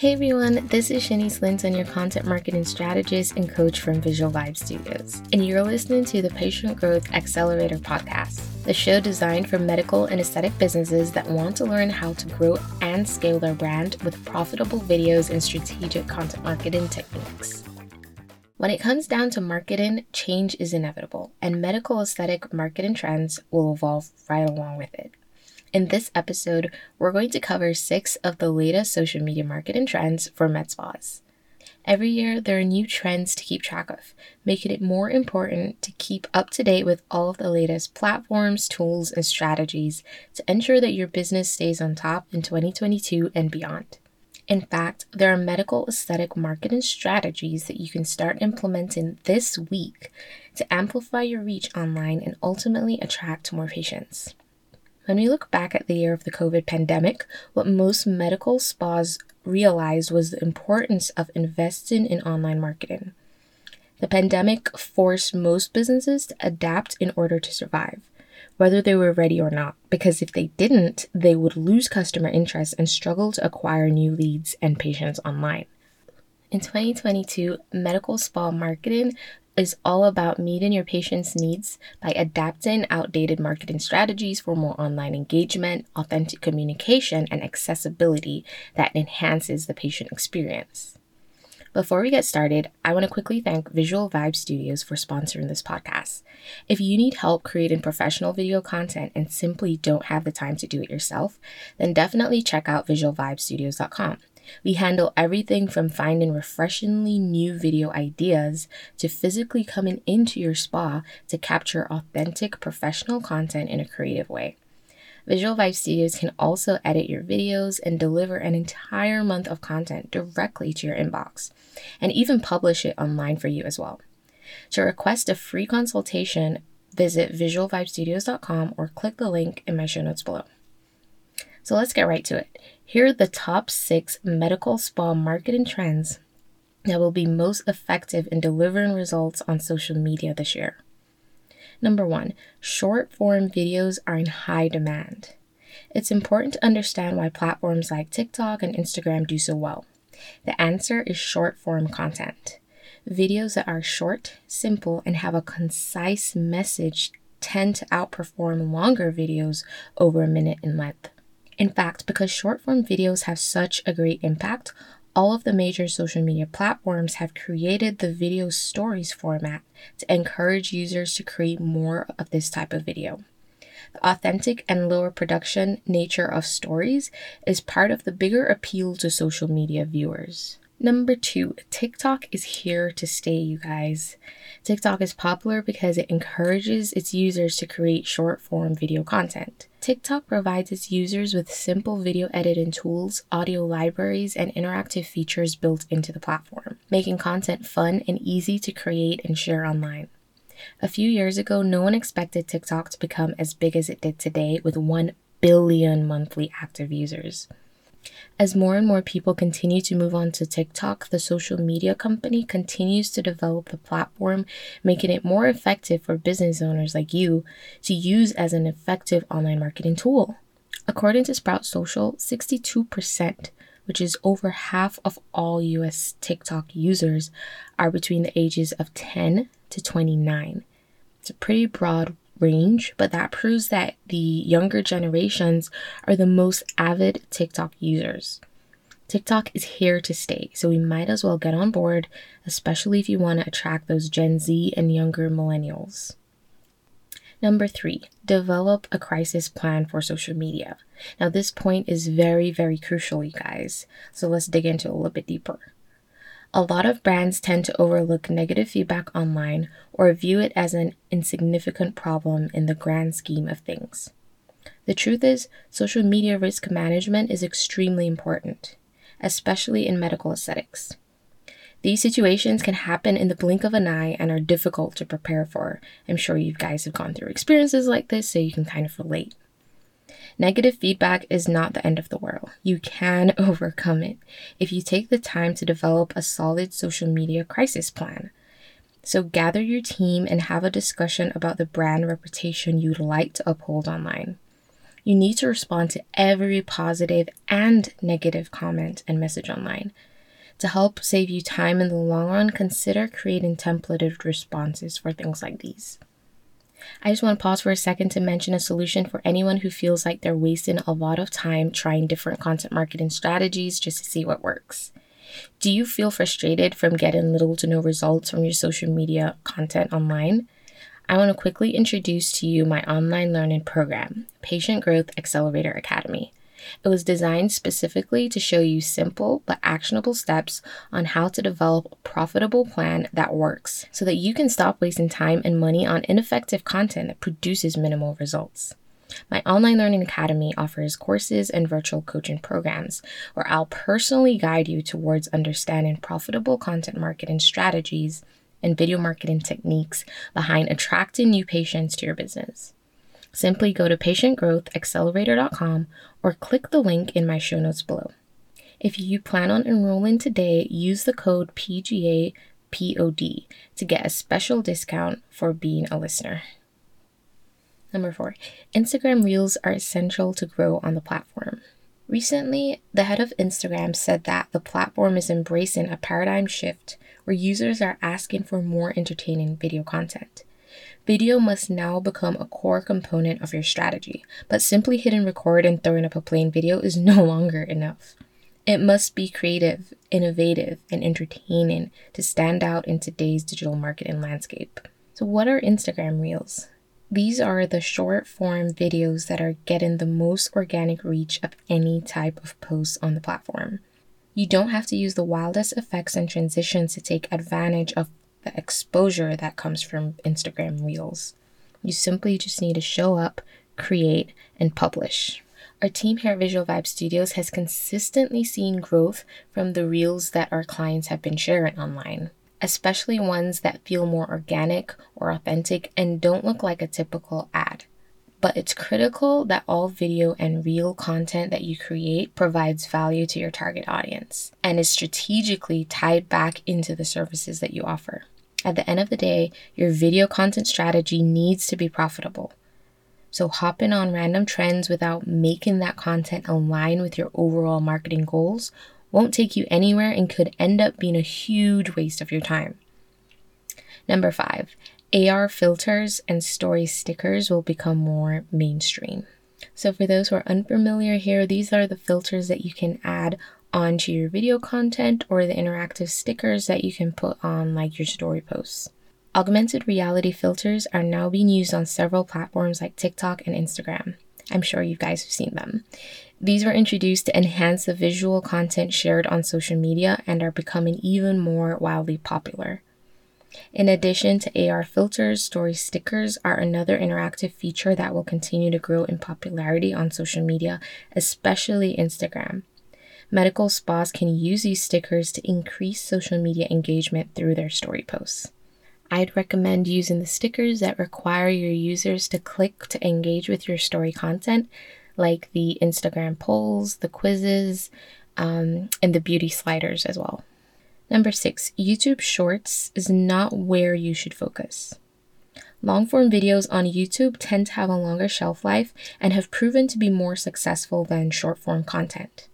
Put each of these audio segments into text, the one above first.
Hey everyone, this is Shanice Linton, your content marketing strategist and coach from Visual Vibe Studios, and you're listening to the Patient Growth Accelerator podcast, the show designed for medical and aesthetic businesses that want to learn how to grow and scale their brand with profitable videos and strategic content marketing techniques. When it comes down to marketing, change is inevitable, and medical aesthetic marketing trends will evolve right along with it. In this episode, we're going to cover six of the latest social media marketing trends for med spas. Every year, there are new trends to keep track of, making it more important to keep up to date with all of the latest platforms, tools, and strategies to ensure that your business stays on top in 2022 and beyond. In fact, there are medical aesthetic marketing strategies that you can start implementing this week to amplify your reach online and ultimately attract more patients. When we look back at the year of the COVID pandemic, what most medical spas realized was the importance of investing in online marketing. The pandemic forced most businesses to adapt in order to survive, whether they were ready or not, because if they didn't, they would lose customer interest and struggle to acquire new leads and patients online. In 2022, medical spa marketing is all about meeting your patient's needs by adapting outdated marketing strategies for more online engagement, authentic communication, and accessibility that enhances the patient experience. Before we get started, I want to quickly thank Visual Vibe Studios for sponsoring this podcast. If you need help creating professional video content and simply don't have the time to do it yourself, then definitely check out visualvibestudios.com. We handle everything from finding refreshingly new video ideas to physically coming into your spa to capture authentic professional content in a creative way. Visual Vibe Studios can also edit your videos and deliver an entire month of content directly to your inbox, and even publish it online for you as well. To request a free consultation, visit visualvibestudios.com or click the link in my show notes below. So let's get right to it. Here are the top six medical spa marketing trends that will be most effective in delivering results on social media this year. Number one, short form videos are in high demand. It's important to understand why platforms like TikTok and Instagram do so well. The answer is short form content. Videos that are short, simple, and have a concise message tend to outperform longer videos over a minute in length. In fact, because short form videos have such a great impact, all of the major social media platforms have created the video stories format to encourage users to create more of this type of video. The authentic and lower production nature of stories is part of the bigger appeal to social media viewers. Number two, TikTok is here to stay, you guys. TikTok is popular because it encourages its users to create short form video content. TikTok provides its users with simple video editing tools, audio libraries, and interactive features built into the platform, making content fun and easy to create and share online. A few years ago, no one expected TikTok to become as big as it did today with 1 billion monthly active users. As more and more people continue to move on to TikTok, the social media company continues to develop the platform, making it more effective for business owners like you to use as an effective online marketing tool. According to Sprout Social, 62%, which is over half of all US TikTok users, are between the ages of 10 to 29. It's a pretty broad range, but that proves that the younger generations are the most avid TikTok users. TikTok is here to stay, so we might as well get on board, especially if you want to attract those Gen Z and younger millennials. Number three, develop a crisis plan for social media. Now, this point is very, very crucial, you guys. So let's dig into a little bit deeper. A lot of brands tend to overlook negative feedback online or view it as an insignificant problem in the grand scheme of things. The truth is, social media risk management is extremely important, especially in medical aesthetics. These situations can happen in the blink of an eye and are difficult to prepare for. I'm sure you guys have gone through experiences like this, so you can kind of relate. Negative feedback is not the end of the world. You can overcome it if you take the time to develop a solid social media crisis plan. So, gather your team and have a discussion about the brand reputation you'd like to uphold online. You need to respond to every positive and negative comment and message online. To help save you time in the long run, consider creating templated responses for things like these. I just want to pause for a second to mention a solution for anyone who feels like they're wasting a lot of time trying different content marketing strategies just to see what works. Do you feel frustrated from getting little to no results from your social media content online? I want to quickly introduce to you my online learning program, Patient Growth Accelerator Academy. It was designed specifically to show you simple but actionable steps on how to develop a profitable plan that works so that you can stop wasting time and money on ineffective content that produces minimal results. My online learning academy offers courses and virtual coaching programs where I'll personally guide you towards understanding profitable content marketing strategies and video marketing techniques behind attracting new patients to your business. Simply go to patientgrowthaccelerator.com or click the link in my show notes below. If you plan on enrolling today, use the code PGAPOD to get a special discount for being a listener. Number four, Instagram Reels are essential to grow on the platform. Recently, the head of Instagram said that the platform is embracing a paradigm shift where users are asking for more entertaining video content. Video must now become a core component of your strategy, but simply hitting record and throwing up a plain video is no longer enough. It must be creative, innovative, and entertaining to stand out in today's digital marketing landscape. So, what are Instagram Reels? These are the short form videos that are getting the most organic reach of any type of post on the platform. You don't have to use the wildest effects and transitions to take advantage of the exposure that comes from Instagram Reels. You simply just need to show up, create, and publish. Our team here at Visual Vibe Studios has consistently seen growth from the reels that our clients have been sharing online, especially ones that feel more organic or authentic and don't look like a typical ad but it's critical that all video and reel content that you create provides value to your target audience and is strategically tied back into the services that you offer. At the end of the day, your video content strategy needs to be profitable. So, hopping on random trends without making that content align with your overall marketing goals won't take you anywhere and could end up being a huge waste of your time. Number five, AR filters and story stickers will become more mainstream. So, for those who are unfamiliar here, these are the filters that you can add onto your video content or the interactive stickers that you can put on like your story posts. Augmented reality filters are now being used on several platforms like TikTok and Instagram. I'm sure you guys have seen them. These were introduced to enhance the visual content shared on social media and are becoming even more wildly popular. In addition to AR filters, story stickers are another interactive feature that will continue to grow in popularity on social media, especially Instagram. Medical spas can use these stickers to increase social media engagement through their story posts. I'd recommend using the stickers that require your users to click to engage with your story content, like the Instagram polls, the quizzes, um, and the beauty sliders as well. Number six, YouTube Shorts is not where you should focus. Long form videos on YouTube tend to have a longer shelf life and have proven to be more successful than short form content.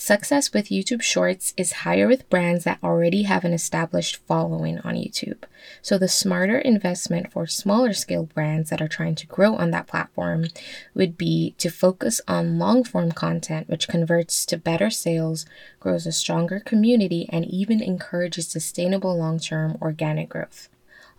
Success with YouTube Shorts is higher with brands that already have an established following on YouTube. So, the smarter investment for smaller scale brands that are trying to grow on that platform would be to focus on long form content, which converts to better sales, grows a stronger community, and even encourages sustainable long term organic growth.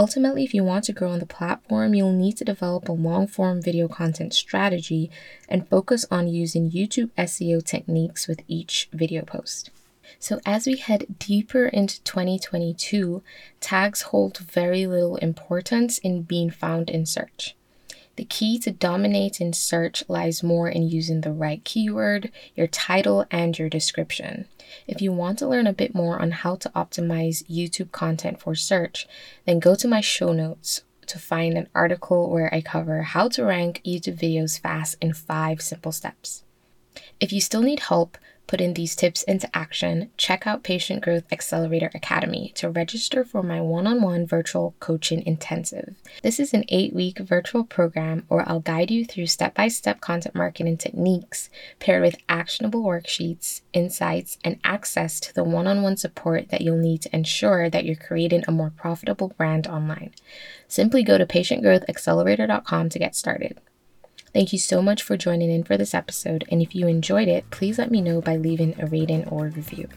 Ultimately, if you want to grow on the platform, you'll need to develop a long form video content strategy and focus on using YouTube SEO techniques with each video post. So, as we head deeper into 2022, tags hold very little importance in being found in search. The key to dominating search lies more in using the right keyword, your title, and your description. If you want to learn a bit more on how to optimize YouTube content for search, then go to my show notes to find an article where I cover how to rank YouTube videos fast in five simple steps. If you still need help, putting these tips into action, check out Patient Growth Accelerator Academy to register for my one on one virtual coaching intensive. This is an eight week virtual program where I'll guide you through step by step content marketing techniques paired with actionable worksheets, insights, and access to the one on one support that you'll need to ensure that you're creating a more profitable brand online. Simply go to patientgrowthaccelerator.com to get started. Thank you so much for joining in for this episode, and if you enjoyed it, please let me know by leaving a rating or review.